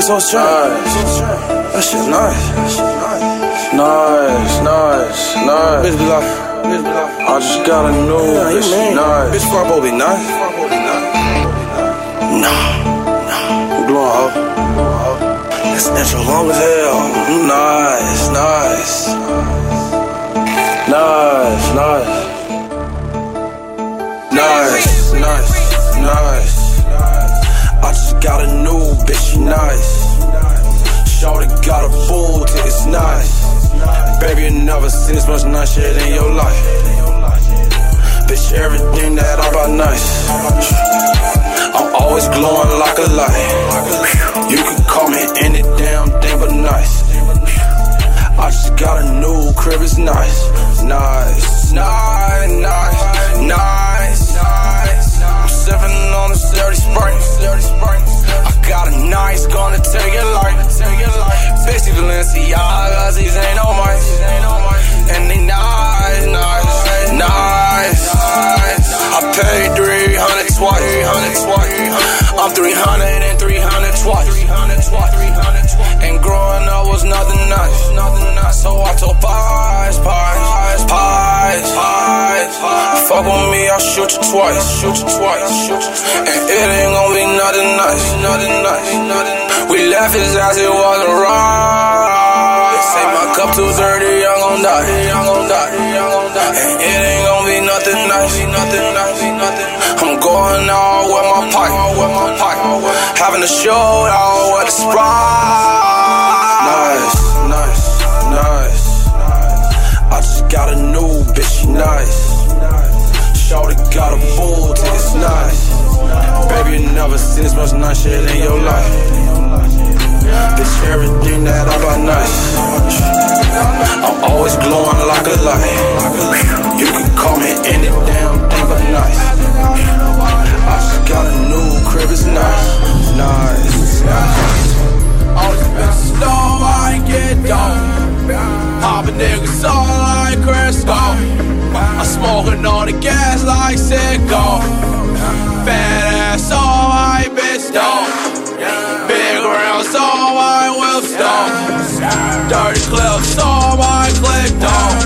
nigga so straight. That shit nice. Nice, nice, nice. Bitch be like, bitch be like, I just got a new yeah, bitch. Nice. Bitch, Farbo be nice. Nah, nah. Blowing up. This intro long as hell. Nice, nice. Nice, nice. Nice, nice, nice. Got a new bitch, she nice. Shorty got a bull, it's nice. Baby, you never seen this much nice shit in your life. Bitch, everything that I buy nice. I'm always glowing like a light. You can call me any damn thing but nice. I just got a new crib, it's nice. Nice, nice, nice, nice. Sipping on the 30 Sprite. I got a nice, gonna take your life. Bitchy Balenciagas, these ain't no mice. And they nice, nice, nice. I paid 300 twice, 300 twice. I'm 300 and 300 twice. And growing up shoot you twice, shoot you twice. And it ain't gonna be nothing nice, nothing nice, nothing. We left his ass, it wasn't right. They say my cup too dirty, I'm gon' die, I'm gon' die, I'm gon' die. And it ain't gonna be nothing nice, nothing nice, nothing. I'm going out with my pipe, with my pipe. Having a showdown with the sprite. Nice, nice, nice. I just got a new bitch, she nice. Shorty got a bull, it's nice. Baby, you never seen this much nice shit in your life. Bitch, everything that I buy nice. I'm always glowing like a light. You can call me any damn thing but nice. I just got a new crib, it's nice, nice. nice. All these bitches know I get dope. Poppin' niggas all like Crisco. I'm smoking on the gas like Sicko. Fat ass, all my bitch dope. Big rounds, all my whip stone. Dirty clips, all my click dope.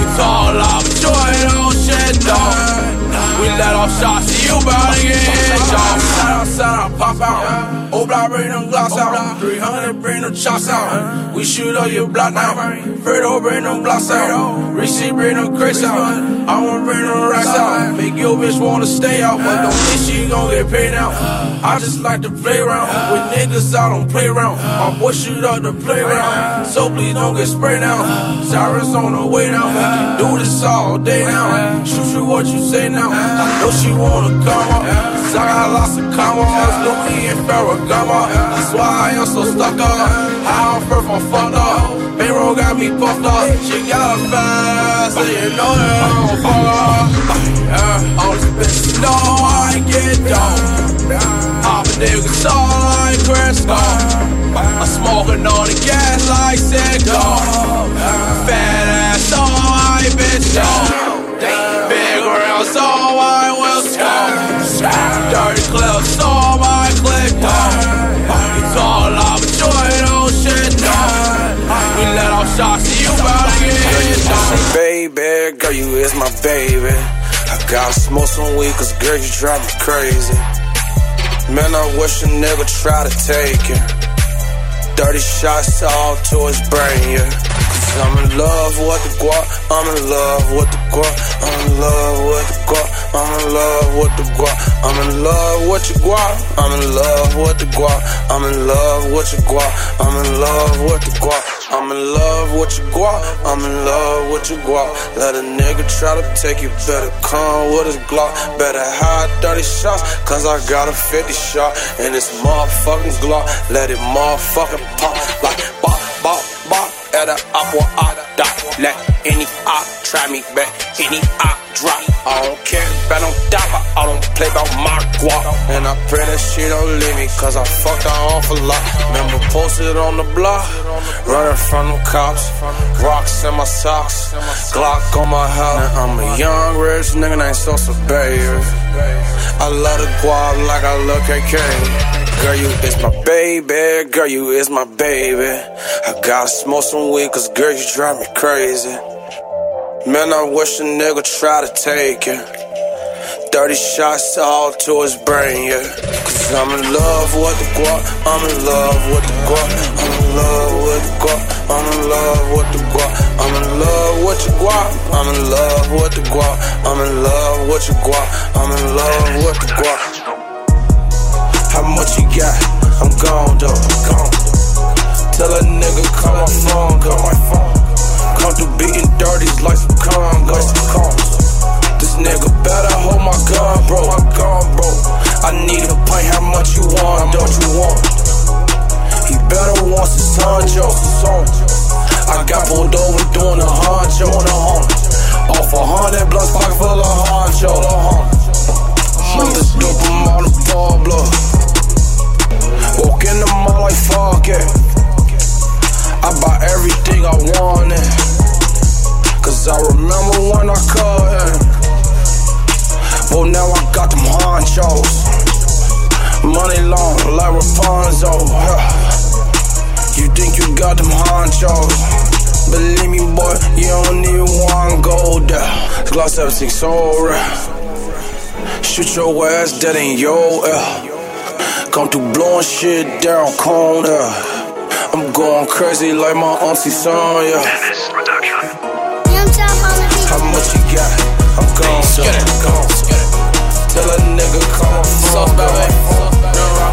You talk like a joint, oh shit dope. We let off shots, you bout to get shot. Shout out, shout out, pop out. Old block, bring them glocks out. 300, bring them chops out. We shoot up your block now. Fredo, bring them blocks out. Receipt, bring them crates out. I wanna bring them racks out. Make your bitch wanna stay out, but don't think she gon' get paid out. I just like to play around with niggas. I don't play around. My boy shoot up the playground, so please don't get sprayed now. Sirens on the way now. We can do this all day now. Shoot you what you say now. I know she wanna come up. I got lots of commas. Louis and Farrah gamma. That's why I am so stuck up. How first my up. Payroll got me puffed up. She got a fast, so you know that I'm fuck up. Yeah, all these bitches know I get dope. Pop a nigga so like Crisco. I'm smoking on the gas like Sicko. Fat ass, so I bitch dope. Girl, you is my baby. I gotta smoke some weed, cause girl, you drive me crazy. Man, I wish a nigga try to take it. Dirty shots all to his brain, yeah. Cause I'm in love with the guap, I'm in love with the guap, I'm in love with the guap, I'm in love with the guap, I'm in love with your guap, I'm in love with the guap, I'm in love with your guap, I'm in love with the guap, I'm in love with your guap, I'm in love with your guap. Let a nigga try to take you, better come with his Glock, better hide 30 shots, cause I got a 50 shot, and this motherfucking Glock, let it motherfucking pop like bop, bop, bop. At a aqua op dot. Let any op try me back, any op drop. I don't care about no dollar, I don't play about my guap. And I pray that she don't leave me, cause I fucked her off a lot. Remember posted on the block, running from the cops. Rocks in my socks, Glock on my house. Now I'm a young rich nigga named Sosa Baby. I love the guap like I love KK. Girl, you is my baby. Girl, you is my baby. I gotta smoke some weed, cause girl, you drive me crazy. Man, I wish a nigga try to take it. 30 shots all to his brain, yeah. Cause I'm in love with the guap, I'm in love with the guap, I'm in love with the guap, I'm in love with the guap, I'm in love with the guap, I'm in love with the guap, I'm in love with the guap, I'm in love with the guap. How much you got? I'm gone though, I'm gone. Tell a nigga call my phone, call my phone. Come through beating dirties like your ass dead in your ear. Come through blowing shit down corner. I'm going crazy like my auntie son, yeah. How much you got? I'm gone, so I'm gone. Tell a nigga come on phone, bro.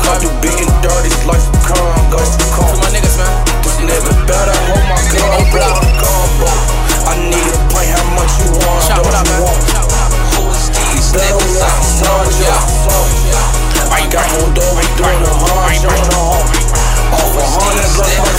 Come through beating dirty like All that blood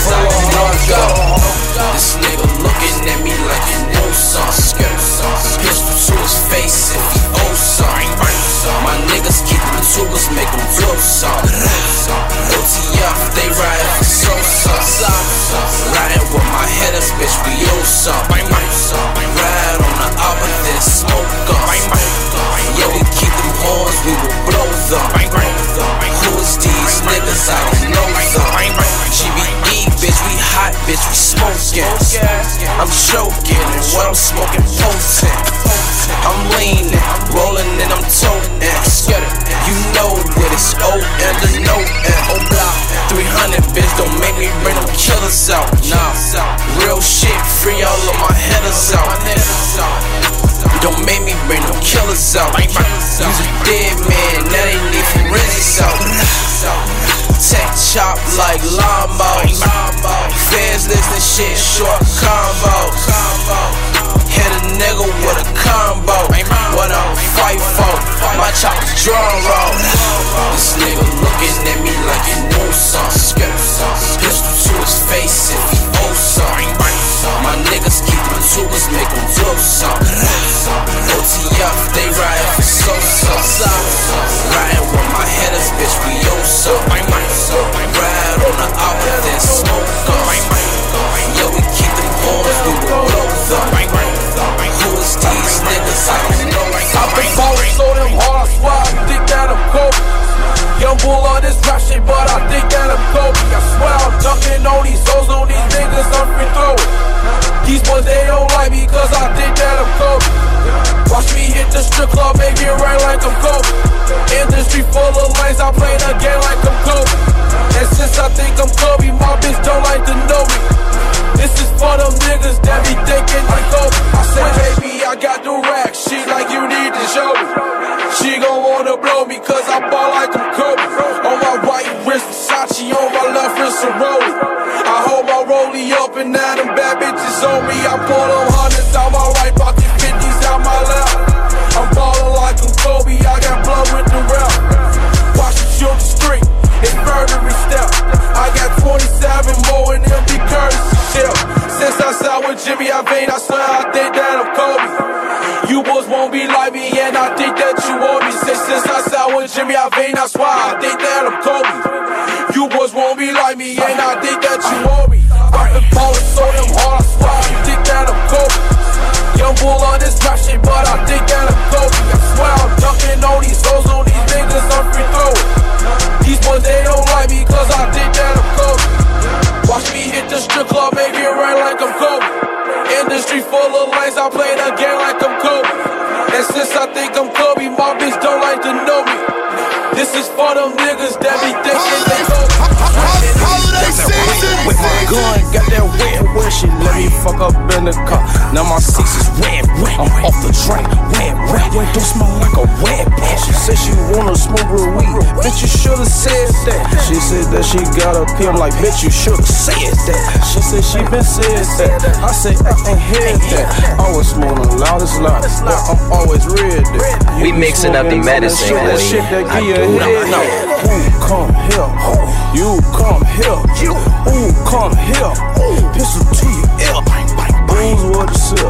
choking, what I'm smoking potent. I'm leaning, rolling, and I'm toting. You know what it's O and the no and O block. 300, bitch, don't make me bring them killers out. Nah, real shit, free all of my headers out. Don't make me bring them killers out. You's a dead man, now they need forensics out. Tech chop like Lambos. Fans listen shit, short combo. Hit a nigga with a combo. What I'm fight for? My chop's drum roll. This nigga looking at me like he knows something. Pistol to his face if he owes something. My niggas keep the tubers, make them blow something. OTF, they ride for so so. Riding with my headers, bitch, we owe something. Dunking on these hoes, on these niggas, I'm free throwing. These boys, they don't like me, cause I think that I'm Kobe. Watch me hit the strip club, make it rain like I'm Kobe. Industry full of lanes, I play the game like I'm Kobe. And since I think I'm Kobe, my bitch don't like to know me. This is for them niggas that be thinking like Kobe. I said, baby, I got the rack. She like, you need to show me. She gon' wanna blow me cause I ball like I'm Kobe. Oh Right wrist, Versace, on my left wrist, a. I hold my rollie up and now them bad bitches on me. I pull them hundreds out my right pocket, 50s out my left. I'm ballin' like I'm Kobe, I got blood with the rep. Watch the street, it's murdery step. I got 27 more in empty curves shell. Since I saw with Jimmy Iovine, I swear I I sat with Jimmy Iovine, I I think that I'm Kobe. You boys won't be like me, and I think that you owe me. I've been ballin' so damn hard, I swear I think that I'm Kobe. Young bull on this she got a P. I'm like, bitch, you should've said that. She said she been said that. I said I ain't heard that. I was smoking loud as loud, but I'm always. We mixing up the medicine, that shit that give you head. Now, who come here? You come here. Who come here? Pistol to your ear. Booze what I sip.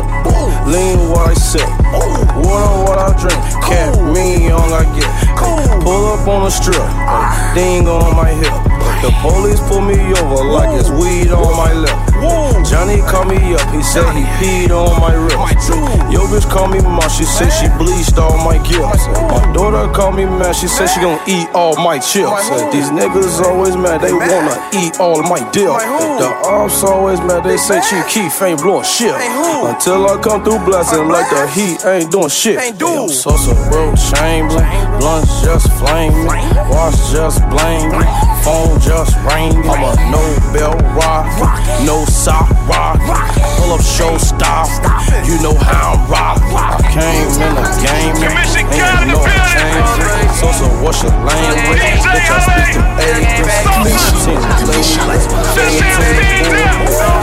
Lean what I sip. Water what I drink. Cat me on I get. Pull up on the strip. Ah. Ding on my hip. The police pull me over like it's weed on my lip. Johnny call me up, he said he peed on my wrist. Yo bitch called me mom, she said she bleached all my gifts. My daughter called me mad, she said she gon' eat all my chips. These niggas always mad, they wanna eat all my dip. The ops always mad, they say Chief Keef ain't blowing shit. Until I come through blessing like the heat ain't doing shit. Yo, Sosa World Chamberlain, blunts just flaming, watch just blame, phone just ringing. I'm a Nobel rock, no sock rock, pull up show stop. You know how I'm rock. I came in the game, ain't no change. Sosa, what's your language? Bitch, I speak to agents, team language,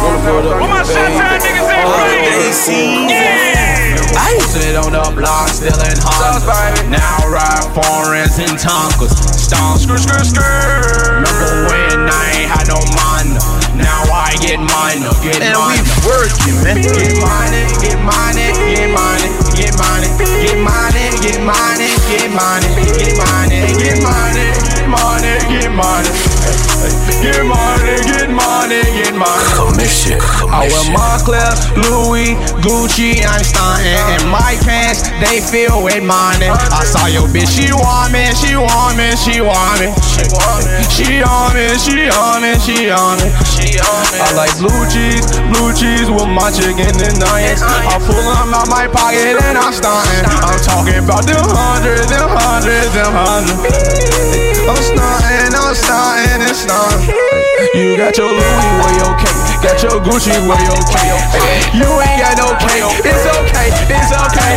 wanna put up baby. Holiday season. I sit on the block, stealing Hondas. Now ride foreigns and Tonkas. Stomp, skr, skr, skr. Remember when I ain't had no money? Now I get mine, get Man, mine. we working, man. Get money, get money, get money, get money, get money, get money, get money, get money, get money, get money, get money, get money, get money, get money. Commission, I wear Moncler, Louis, Gucci, I'm stunting. And my pants, they fill with money. I saw your bitch, she want me, she want me, she want me. She on me, she on me, she on me. I like blue cheese, blue cheese with my chicken and onions. I pull them out my pocket and I'm stunting. I'm talking about them hundreds, them hundreds, them hundreds. I'm stunting, I'm stunting and stunting. You got your Louis where your cake, got your Gucci where your cake. You ain't got no cake, it's okay, it's okay.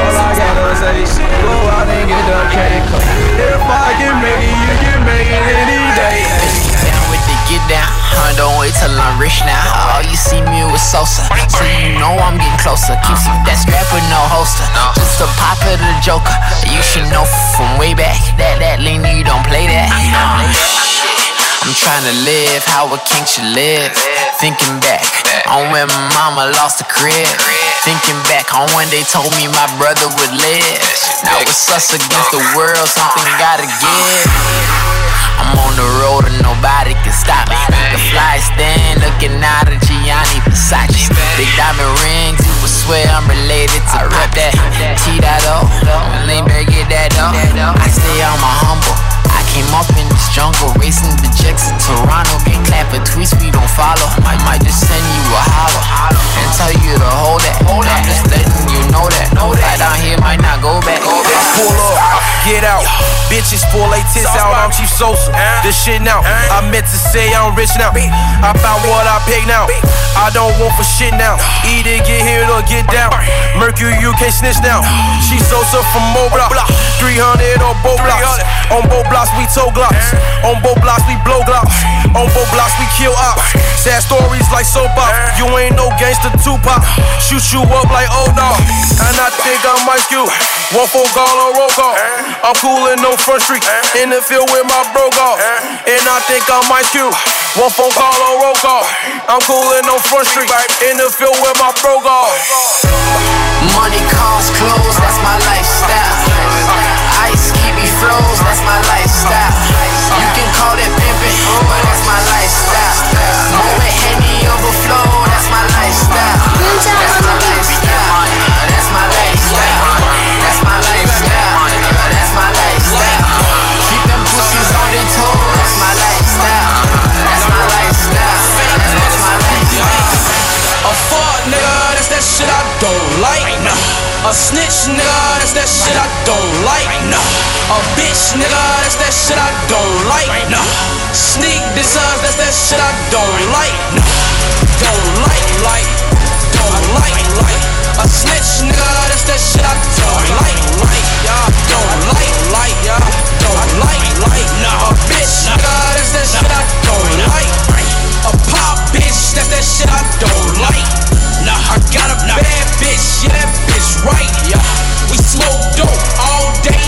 All I gotta say is go out and get the cake. If I can make it, you can make it any day. Down with the get down. Don't wait till I'm rich now. All you see me with Sosa, so you know I'm getting closer. Keep that strap with no holster, just a pop of the Joker. You should know from way back that that lean you don't play that. I'm trying to live how a king should live. Thinking back on when my mama lost a crib. Thinking back on when they told me my brother would live. Now it's us against the world, something gotta give. I'm on the road and nobody can stop me. The fly stand looking out of Gianni Versace. Big diamond rings, you would swear I'm related to rap that. T that lean back, get that dough. I say I'm humble. I came up in this jungle, racing the jets in Toronto. Get clap for tweets we don't follow. I might just send you a holler and tell you to hold that. I'm just letting you know that. Right down here might not go back. Pull up, get out. Bitches pull they tits out, I'm Chief Sosa. This shit now. I meant to say I'm rich now. I found what I pay now. I don't want for shit now. Either get here or get down. Mercury, you can't snitch now. She Sosa from Mo Block. 300 on both blocks. On both blocks, we tow glocks. On both blocks, we blow glocks. On both blocks, we kill ops. Sad stories like soap. You ain't no gangster Tupac. Shoot you up like oh, old dog. And I think I'm Ice Cube. One phone call or roll call. I'm coolin' no front street. In the field with my bro golf. And I think I'm Ice Cube. One phone call or roll call. I'm coolin' no front street. In the field with my bro golf. Money, cars, clothes, that's my lifestyle. Flows, that's my lifestyle. You can call it pimpin', but that's my lifestyle. Moment Henny overflow, that's my lifestyle. That's my lifestyle. A snitch, nigga, that's that shit I don't like. Nah. A bitch, nigga, that's that shit I don't like. Nah. Sneak designs, that's that shit I don't like. Nah. Don't like, like, don't like, like. A snitch, nigga, that's that shit I don't like, like. Yeah, don't like, like, yeah, don't like, like. Nah. A bitch, nigga, that's that shit I don't like. A pop bitch, that's that shit I don't like. Nah, I got a nah. bad bitch, yeah, that bitch right. Yeah. We smoke dope all day,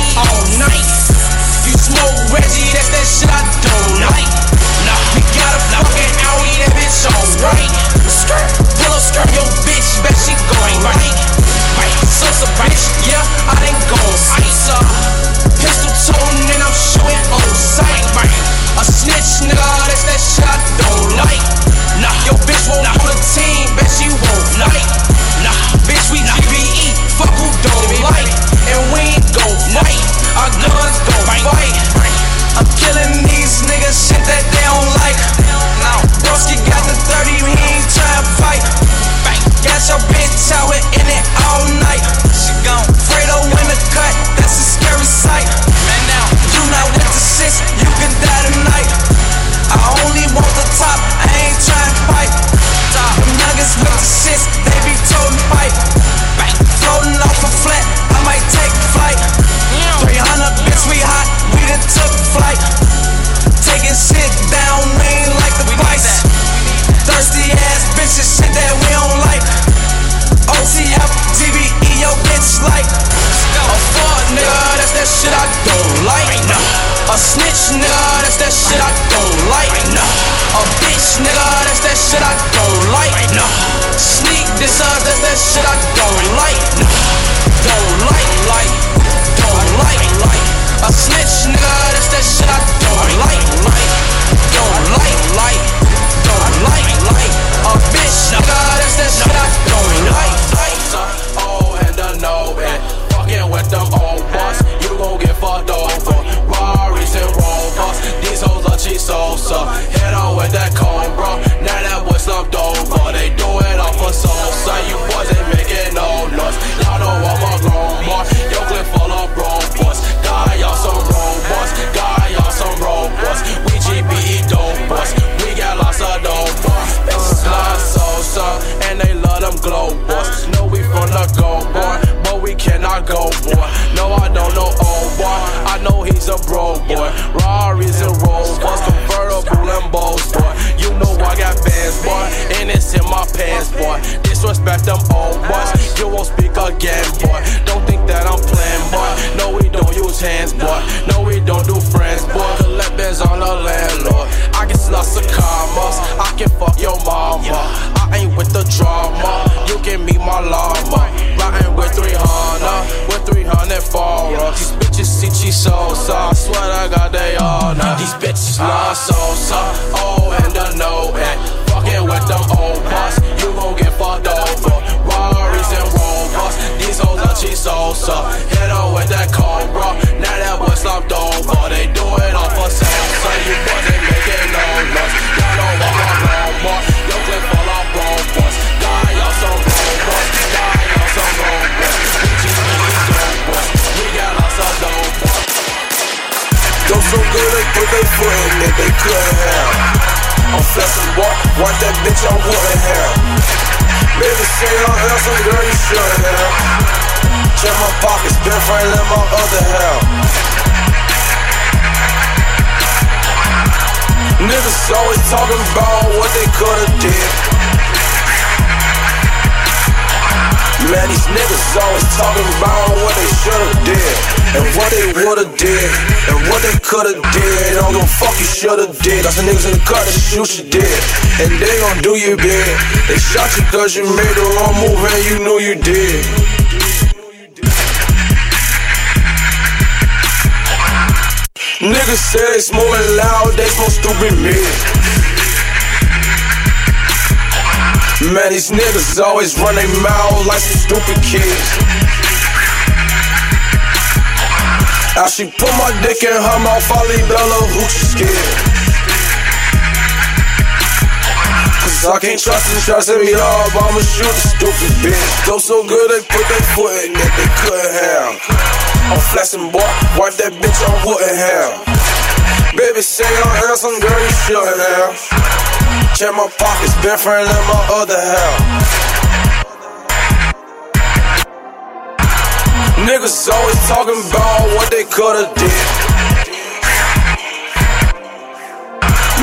them old boss. You gon' get fucked over. Rarries and Rovers. These hoes are cheese Sosa. Hit her with that Cobra. Now that boy slumped over. They do it all for sale. So you ain't making no noise. Y'all know I'm a grown boy. Yo clip full of boys. Guy, y'all some boys. Guy, y'all some grown boys. We GBE dope boys. We got lots of boys. Go so good they put their foot in it, they couldn't have. Boy, watch that bitch, I wouldn't have. Baby, say hair, some girl you shouldn't. Check my pockets, different than my other half. Niggas always talking about what they could've did. Man, these niggas always talking about what they should've did And what they would've did And what they could've did. Don't go fuck you should've did. Got some niggas in the car that shoot you did And they gon' do you big They shot you cause you made the wrong move and you knew you did. Niggas say they smoking loud, they smoke stupid mid Man, these niggas always run their mouth like some stupid kids. Now she put my dick in her mouth, I leave Bella she scared. Cause I can't trust and trusting me up. I'ma shoot the stupid bitch. Go so good they put their foot in it, they couldn't have. I'm flexing, boy. Wipe that bitch on wouldn't have. Baby say I'm handsome, girl, you shouldn't have. Check my pockets, different than my other half. Niggas always talking about what they coulda did.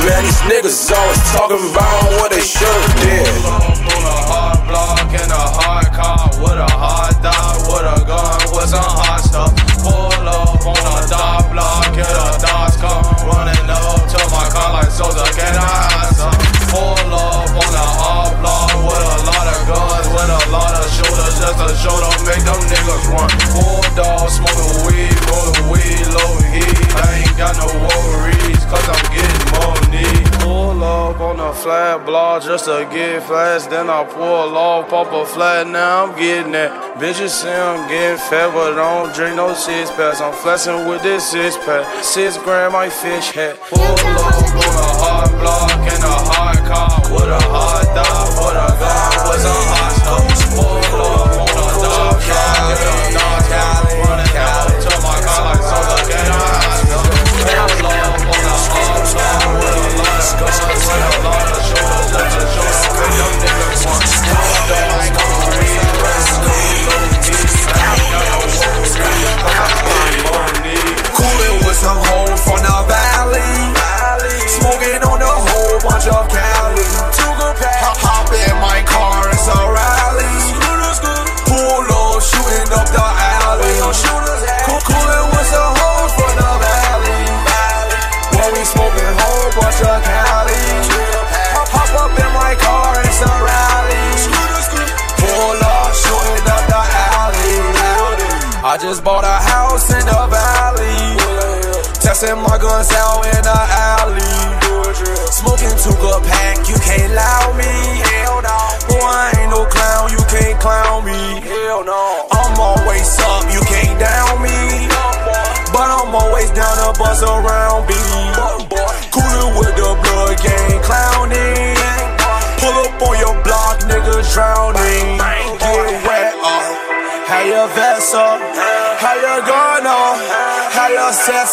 Man, these niggas always talking about what they shoulda did. On a hard block in a hard car with a hard dog with a gun with some hot stuff. Pull up on a dark block in a dark car, running up to my car like Sosa. Can I just to show them make them niggas run. Full dog smoking weed, rolling weed, low heat. I ain't got no worries, cause I'm getting money. Pull up on a flat block just to get fast. Then I pull off, pop a flat, now I'm getting it. Bitches say I'm getting fat, but I don't drink no six packs. I'm flexing with this six pack. Six gram, my fish hat. Pull up on a hard block in a hard car with a hard dog, what a gun, with some in a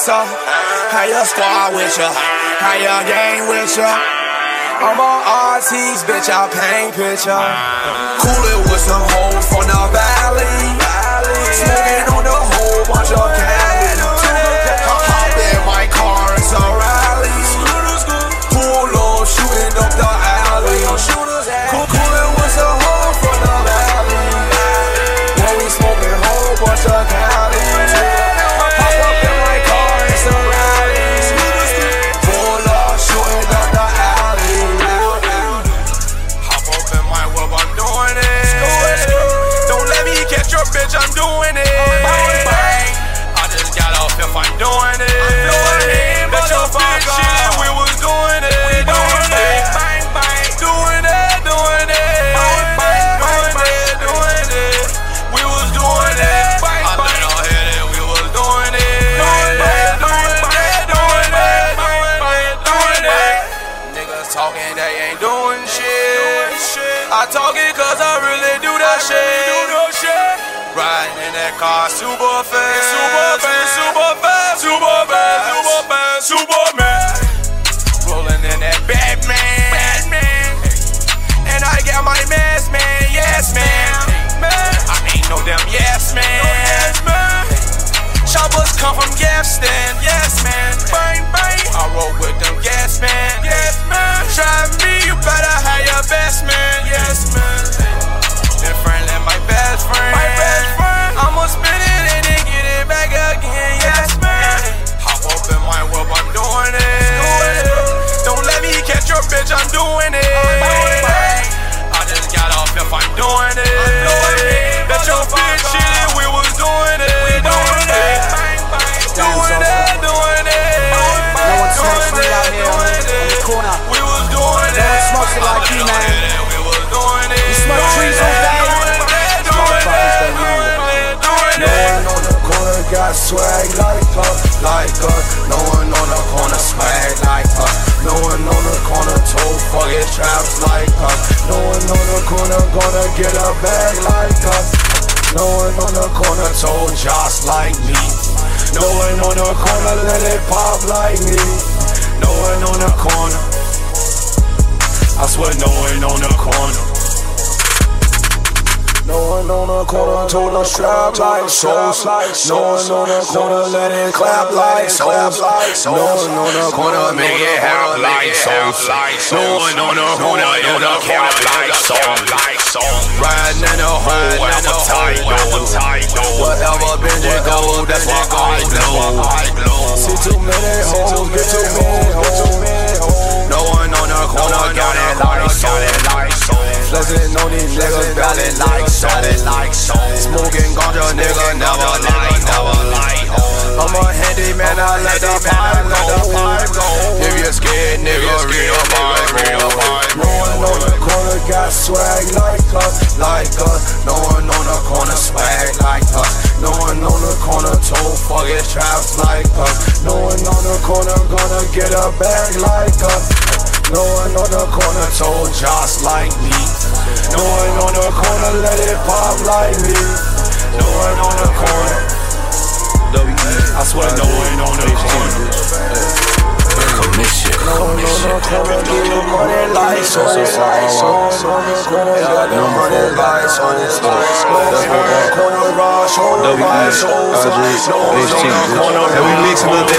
up? How your squad with ya? How your gang with ya? I'm on RT's, bitch, I paint picture. Coolin' with some hoes from the valley. motherfucking traps like us. No one on the corner gonna get a bag like us. No one on the corner told Josh like me. No one on the corner let it pop like me. No one on the corner. I swear no one on the corner. No one on the corner told us strap like sauce. No one on the corner let it clap like sauce. No one on the corner make it have like sauce. No one on the corner in the cap like sauce. Riding in a hole, appetite, Whatever Benji go, that's what I know. See too many hoes, get too many hoes. No one on the corner got it like sauce. Flexing on these niggas, ballin' like so. Smoking ganja, nigga, never like, never like. I'm a handyman, I let the pipe go. If you're scared, nigga, real vibe. Real vibe No one on the corner got swag like us, like us. No one on the corner swag like us. No one on the corner told fucking traps like us. No one on the corner gonna get a bag like us. No one on the corner told just like me. No one on the corner let it pop like me. No one on the corner. I swear no one on the corner. Commission. No. No one on the corner got the money like so. No one on the corner. No one on the corner.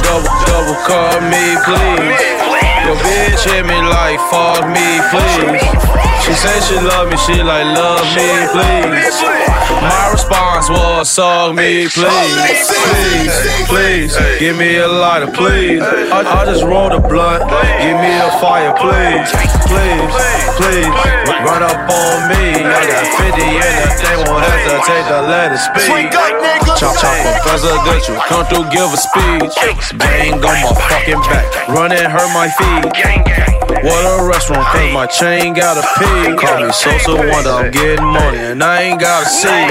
Double, double call me, please. Your bitch hit me like, fuck me, please. She say she love me, she like, love me, please. My response was, suck me, please. Please, please, give me a lighter, please. I, I just rolled a blunt, give me a fire, please. Please, please, run up on me. I got 50 in it, they won't hesitate to let it speak. Chop, chop, Professor Gutchu, come through, give a speech. Bang on my fucking back, run running hurt my feet gang, gang. What a restaurant, cause my chain got a pee. Call me Sosa Wonder, I'm getting money and I ain't gotta see.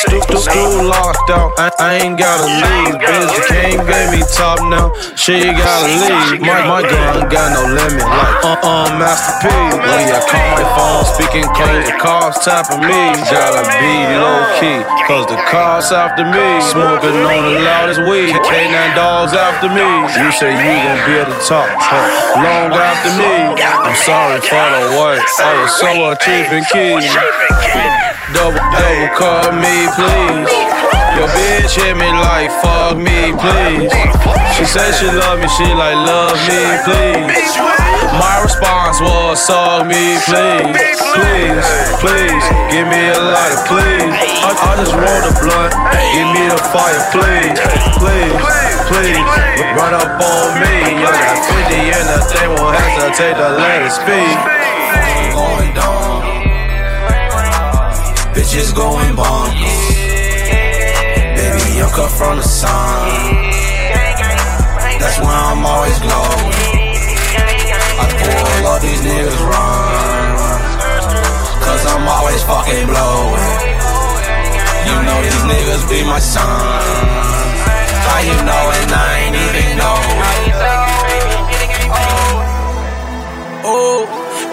Stu, stu, stu locked out, I, I ain't gotta leave. Bitch can't give me top now, she gotta leave. My, my gun got no limit, like uh uh Master P. When you call my phone, speaking clean, the car's tapping me. Gotta be low key, cause the car's after me. Smoking on the loudest weed, K9 dogs after me. You say you gon' be at the top, huh? long after me. I'm sorry for the wait. I was so cheap and key. Double, double call me, please. Your bitch hit me like fuck me, please. She said she love me, she like love me, please. My response was suck me, please, please, please. Give me a lighter, please. I, I just rolled a blunt. Give me the fire, please, please, please. Run up on me. I got 50 in the they won't hesitate to let it speak. Going down. Bitches going bonkers. I'm cut from the sun. That's why I'm always glowing. I pull all these niggas run. Cause I'm always fucking blowing. You know these niggas be my son. How you know and I ain't even know.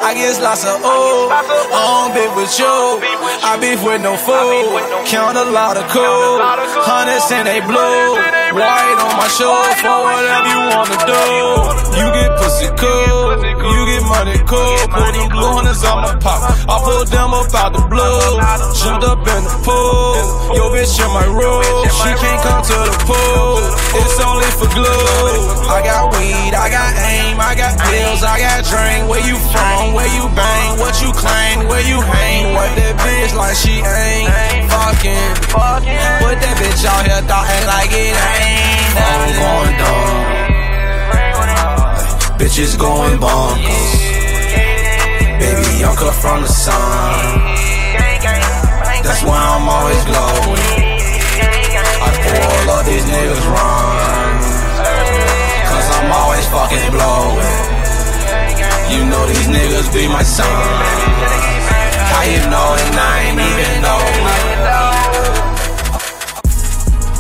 I guess lots of oh. I don't beef with you. I beef with no fool. Count a lot of cool. Hundreds and they blue. White on my shoulder for whatever you wanna do. You get pussy cool. You get money cool. Pull them blue hundreds on my pop. I pulled them up out the blue. Jumped up in the pool. Yo, bitch in my room. She can't come to the pool. It's only for glue. I got weed. I got aim. I got pills. I got drink. Where you from? Where you bang? What you claim? Where you hang? What that bitch like she ain't fucking. Put that bitch out here thought like it ain't. I'm going dumb. Bitches going bonkers. Baby, I'm cut from the sun. That's why I'm always glowing. I pull all these niggas run. Cause I'm always fucking blowing. You know these niggas be my son. How you know and I ain't even know.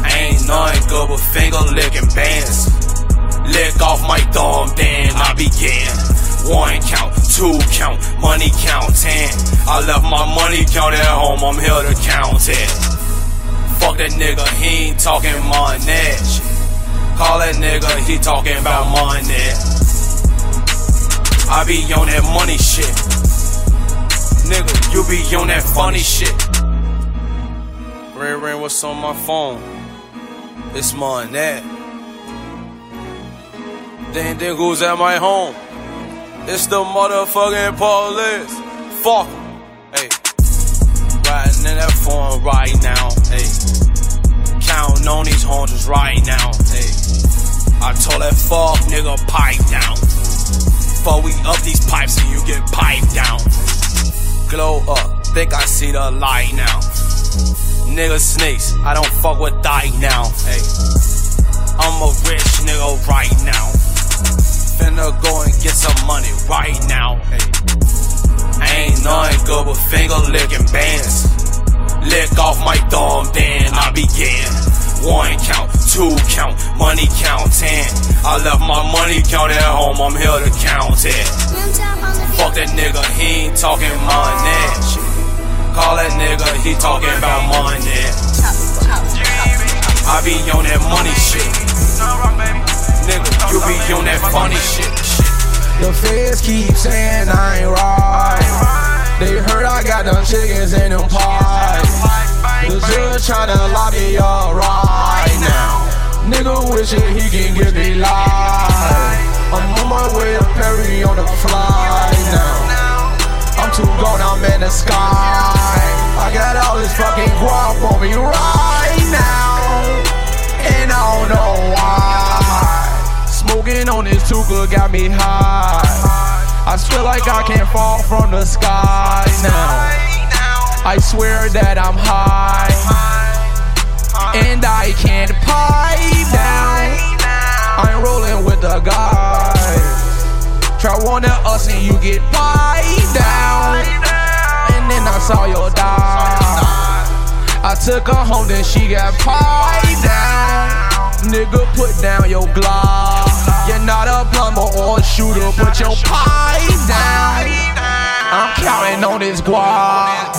I ain't nothing good but finger licking bands. Lick off my thumb, then I begin. One count, two count. count, money counting. I left my money count at home, I'm here to count it. Fuck that nigga, he ain't talking money. Call that nigga, he talking about money. I be on that money shit. Nigga, you be on that funny shit. Ring ring, what's on my phone? It's money. Then then who's at my home? It's the motherfucking police. Fuck 'em. Hey. Riding in that phone right now. Hey. Counting on these hundreds right now. Hey. I told that fuck nigga pipe down. Before we up these pipes and you get piped down. Glow up, think I see the light now. Nigga snakes, I don't fuck with die now. Hey. I'm a rich nigga right now. Finna go and get some money right now. Hey. Ain't nothing good but finger licking bands. Lick off my thumb, then I begin. One count, two count, money counting. I left my money count at home, I'm here to count it. Fuck that nigga, he ain't talking money. Call that nigga, he talking about money. I be on that money shit. Funny shit. The feds keep saying I ain't right. They heard I got them chickens in them pies. The judge tryna me up right now. Nigga wishing he can give me life. I'm on my way to Perry on the fly now. I'm too gone, I'm in the sky. I got all this fucking guap on me right now. And I don't know why. Smoking on this tuka got me high. I feel like I can't fall from the sky now. I swear that I'm high. And I can't pipe down. I'm rolling with the guys. Try one of us and you get piped down. And then I saw your die. I took her home, then she got piped down. Nigga, put down your glove. You're not a plumber or a shooter, put your pipe down. I'm counting on this guap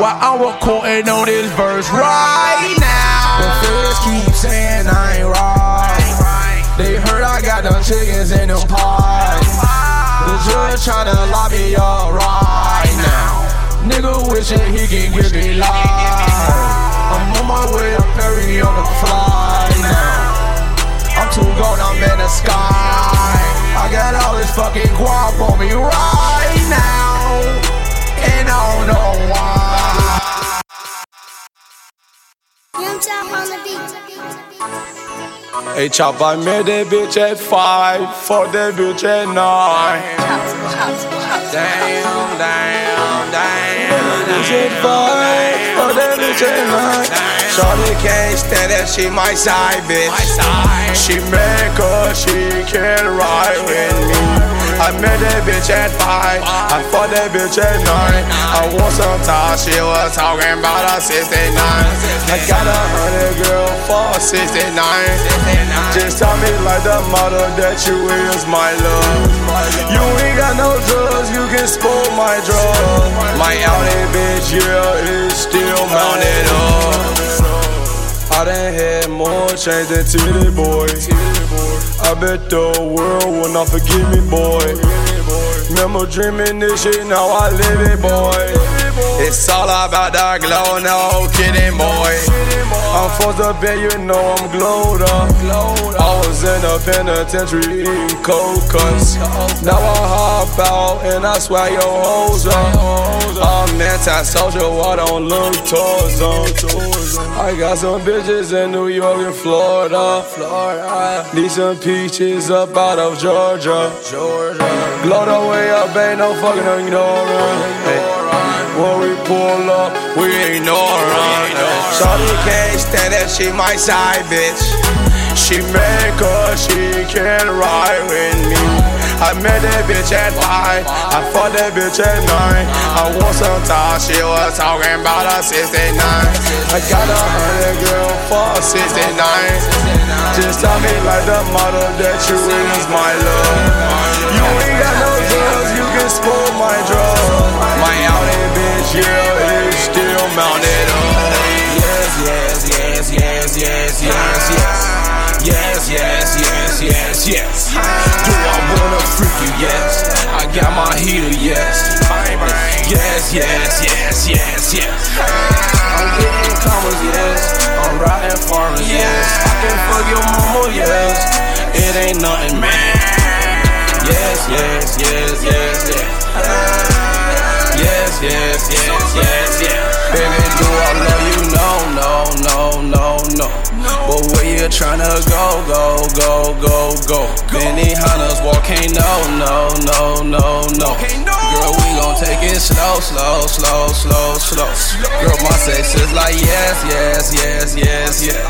while I'm recording on this verse right now. The feds keep saying I ain't right. They heard I got them chickens in them pies. The judge tryna me up right now. Nigga wishing he can give me life. I'm on my way to Perry got all this fucking guap on me right now. And I don't know why. Chop on the beat. Hey, chop, I met that bitch at five, for that bitch at nine. Damn, damn, damn. Bitch at five, for that bitch at nine. Shorty can't stand that, she my side bitch. She make her, she can ride with me. I met that bitch at five, I fought that bitch at nine. I want some time, she was talking about a 69. I got a hundred girl for 69. Just tell me like the mother that you is my love. You ain't got no drugs, you can spoil my drugs. My Audi bitch, yeah, is still mounted up. I done had more change than Tity Boi. I bet the world will not forgive me, boy. Remember dreaming this shit, now I live it, boy. It's all about that glow, no kidding, boy. I'm forced to bet you know I'm glowed up. I was in the penitentiary eating cold cuts. Now I hop out and I swag your hoes up. I'm anti-social, I don't look towards them. I got some bitches in New York and Florida. Need some peaches up out of Georgia. Glow the way up, ain't no fucking ignorant. Hey. When we pull up, we ain't no ignorant. Shawty can't stand that, she my side bitch. She make her, she can't ride with me. I met that bitch at five, I fought that bitch at nine. I want some time, she was talking about a 69. I got a hundred girl for a 69. Just tell me like the model that you is my love. You ain't got no drugs, you can spoil my drugs. My bitch, yeah, is still mounted up. Yes, yes, yes, yes, yes, yes, yes. Yes, yes, yes, yes, yes. Do I wanna freak you? Yes. I got my heater, yes. Yes, yes, yes, yes, yes. I'm getting commas, yes. I'm riding farmers, yes. I can fuck your mama, yes. It ain't nothing, man. Yes, yes, yes, yes, yes. Yes, yes, yes, yes, yes. Baby, do I love you? No, no, no, no, no. But where you tryna go, go, go, go, go? Many hunters walking, no, no, no, no, no. We gon' take it slow, slow, slow, slow, slow. Girl, my sex is like yes, yes, yes, yes, yes.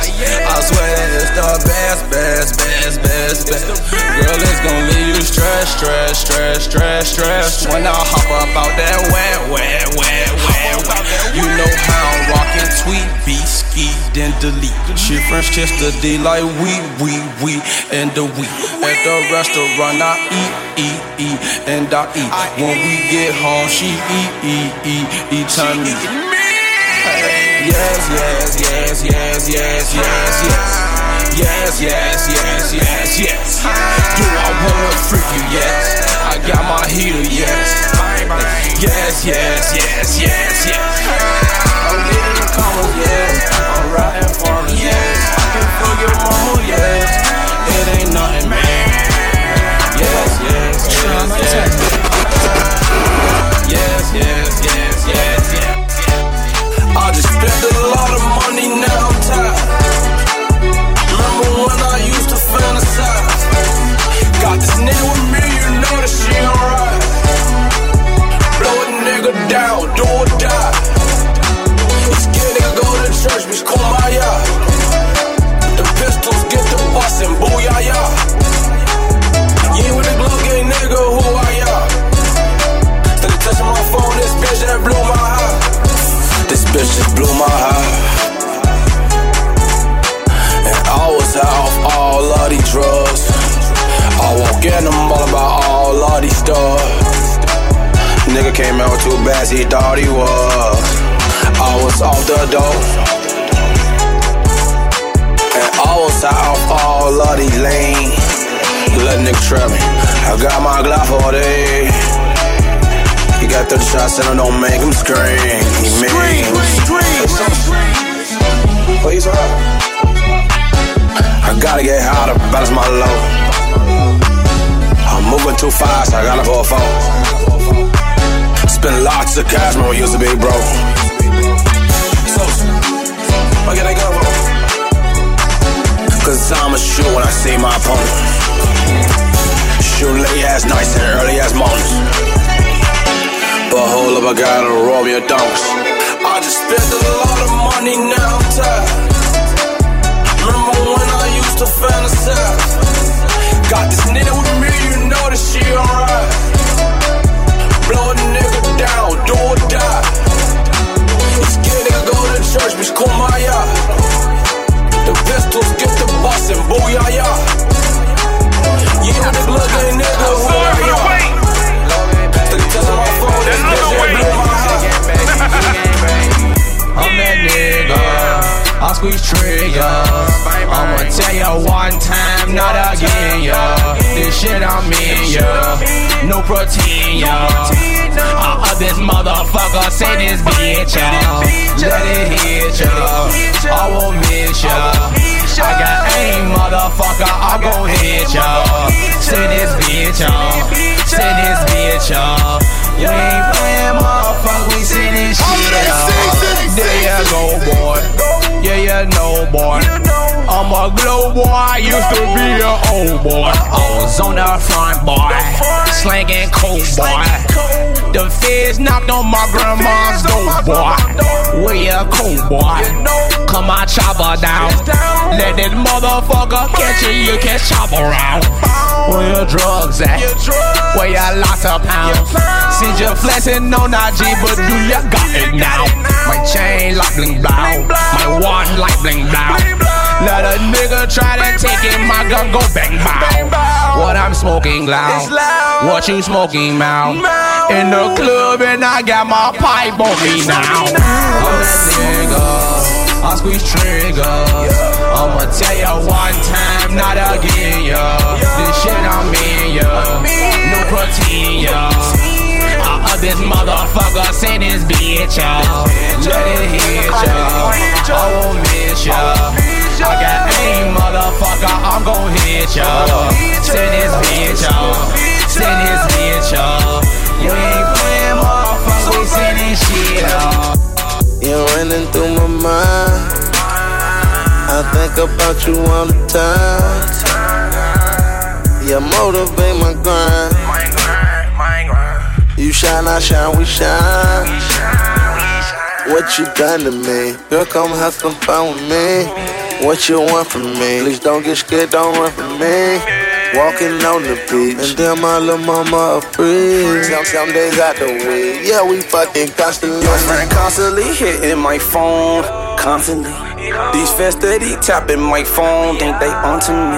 I swear it's the best, best, best, best, best. Girl, it's gon' leave you stressed, stressed, stressed, stressed, stressed. When I hop up out that wet, wet, wet, wet, wet. You know how I'm rockin' tweet, beat, ski, then delete. She French kiss the D like we, we, we, and the we. At the restaurant, I eat, eat, eat, and I eat. When we get home, she eat, eat, eat, eat time me. Yes, yes, yes, yes, yes, yes, yes. Yes, yes, yes, yes, yes. Do I wanna freak you? Yes. I got my heater, yes. Yes, yes, yes, yes, yes. I'm getting the commas, yes. I'm riding farmers, yes. I can fuck your mama, yes. It ain't nothing, man. Yes, yes, yes, yes. Yes, yes, yes, yes, yes. I just spent a lot of money, now I'm tired. Remember when I used to fantasize? Got this nigga with me, you know that she alright. Blow a nigga down, do or die. And I don't make him scream. He mean. Please hard. I gotta get high to balance my load. I'm moving too fast, I gotta fall fall. Spend lots of cash when we used to be broke. So, where can I go? Cause I'ma shoot when I see my opponent. Shoot late ass nights and early ass mornings. But hold up, I gotta roll me a. I just spent a lot of money, now I'm tired. Remember when I used to fantasize? Got this nigga with me, you know that she alright. Blow a nigga down, do or die. Scared nigga go to church, bitch, call my eye. Protein, yeah. I up this motherfucker, say this bitch, yeah. Let it hit ya. I won't miss ya. I got aim, motherfucker, I gon' hit ya. Say this bitch, yeah. Say this bitch, yeah. We ain't playing, motherfucker, we say this shit, yeah. There you go, boy. Yeah, you know, boy. I'm a glow boy, used to be a old boy. I was on the front, boy. Slanging cold, boy. The feds knocked on my grandma's door, boy. Where you coke, boy? Come on, chop her down. Let that motherfucker catch you, you can chop around. Where your drugs at? Where your lots of pounds? See you're flexing on IG, but do you got it now? My chain like bling blow, my one like bling blow. Let a nigga try to take it, my gun go bang bow. What I'm smoking loud. What you smoking mouth? In the club and I got my pipe on me now. I'm that nigga. I squeeze trigger. I'ma tell you one time, not again, yeah. This shit I'm in, yeah. No protein, yeah. I up this motherfucker, send this bitch, y'all. Let it hit, y'all. I oh, won't miss y'all. I got aim, motherfucker, I'm gon' hit y'all. Send this bitch, y'all. Send this bitch, y'all. You ain't playing, motherfucker, we sending shit, y'all. You're running through my mind. I think about you all the time. You motivate my grind. You shine, I shine, we shine. What you done to me? Girl, come have some fun with me. What you want from me? Please don't get scared, don't run from me. Walking on the beach, and then my little mama a freak. Some, some days out the week, yeah, we fucking constantly. Your friend constantly hitting my phone, constantly. These steady tapping my phone, think they onto me.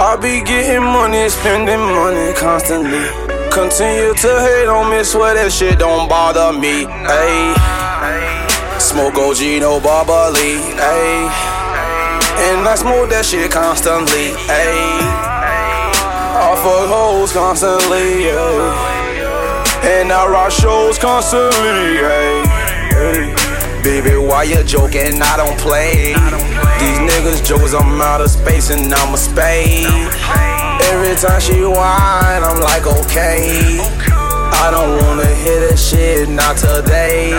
I be getting money, spending money constantly. Continue to hate on me, swear that shit don't bother me. Ayy, smoke OG, no bubbly. Ayy, and I smoke that shit constantly. Ayy, fuck hoes constantly. Ayy. And I rock shows constantly, hey, hey. Baby, why you joking? I don't play. These niggas jokes, I'm out of space and I'm a spade. Every time she whine, I'm like, okay. I don't wanna hear that shit, not today.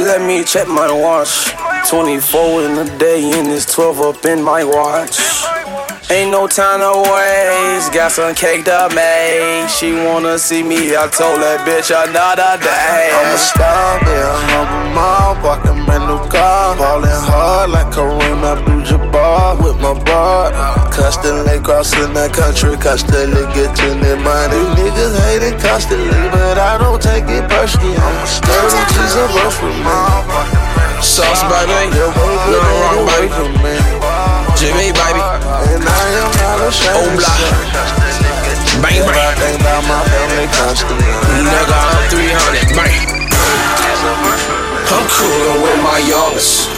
Let me check my watch. 24 in a day, and it's 12 up in my watch. Ain't no time to waste, got some cake to make. She wanna see me, I told that bitch another day. I'm a star, yeah, I'm a mom, walking brand new car, ballin' hard like Kareem Abdul-Jabbar with my bar. Constantly crossing the country, constantly getting the money. You niggas hate it constantly, but I don't take it personally. I'm a star, she's a rush for me. Sauce, baby. Yeah, baby, wrong, away baby. me. Jimmy, baby. Oh, blah. Bang, I bang. think about my family constantly. Nigga, I'm 300, bang. I'm coolin' with my youngest.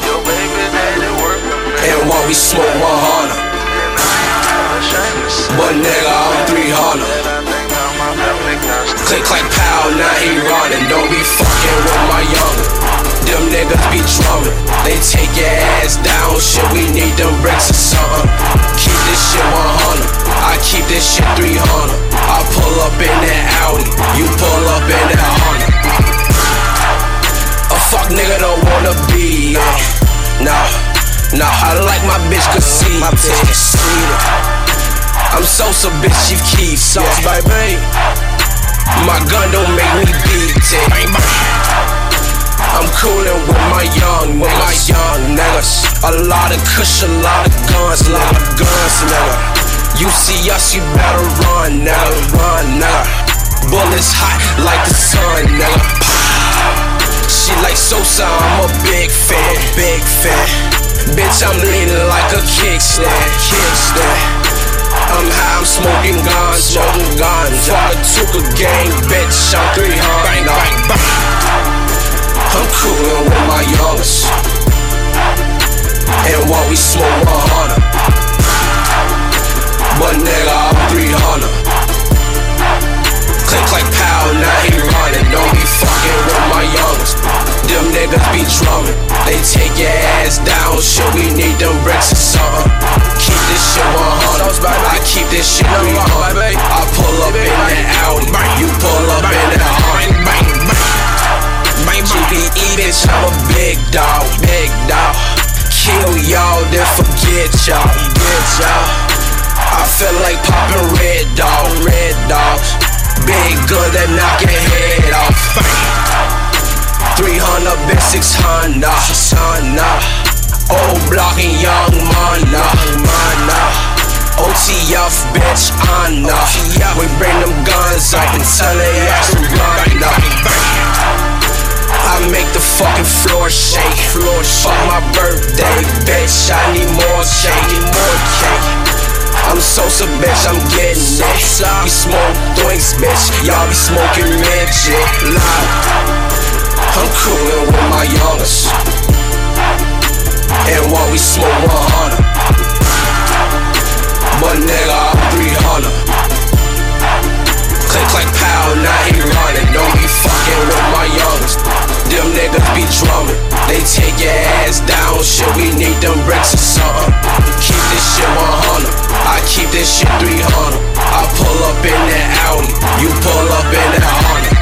And while we smoke 100. But nigga, I'm 300. Click, clack, pow, now he running. Don't be fucking with my youngest. Them niggas be drumming. They take your ass down. Shit, we need them bricks or something. Keep this shit 100. I keep this shit 300. I pull up in that Audi. You pull up in that Honda. A fuck nigga don't wanna be. Uh, nah, nah, I like my bitch conceited. My bitch conceited. I'm Sosa, bitch, Chief Keef, sauce, baby. My gun don't make me beat it. I'm coolin' with my young, with my young niggas. A lot of kush, a lot of guns, a lot of guns, nigga. You see us, you better run, nigga, run, nigga. Bullets hot like the sun, nigga. She like Sosa, I'm a big fan, big fan. Bitch, I'm leaning like a kickstand, kickstand. I'm high, I'm smoking guns, smoking guns. Father took a gang, bitch, I'm 300. Bang, bang, bang. I'm coolin' with my youngest. And while we smoke 100. But nigga, I'm 300. Click, clack, pow, now he running. Don't be fucking with my youngest. Them niggas be drumming. They take your ass down. Shit, we need them bricks or something. Keep this shit 100. I keep this shit 300. I pull up in that Audi. You pull up in that Honda. Bang, GBE, bitch, I'm a big dog. Big dog. Kill y'all, then forget y'all. Get y'all. I feel like popping red dog, red dogs. Big gun that knock your head off. 300, been 600, son, O'Block and young mana, mana. OTF, bitch, Anna. We bring them guns up and tell they ass to run up. Make the fucking floor shake. Floor Fuck my birthday, bitch. I need more. Need more cake. I'm Sosa, bitch, I'm getting it. We smoke drinks, bitch. Y'all be smoking midget. Live. I'm coolin' with my youngest. And while we smoke 100. But nigga, I'm 300. Click, click, pow, he running. Don't be fucking with my youngest. Them niggas be drumming. They take your ass down. Shit, we need them bricks or something. Keep this shit 100. I keep this shit 300. I pull up in that Audi. You pull up in that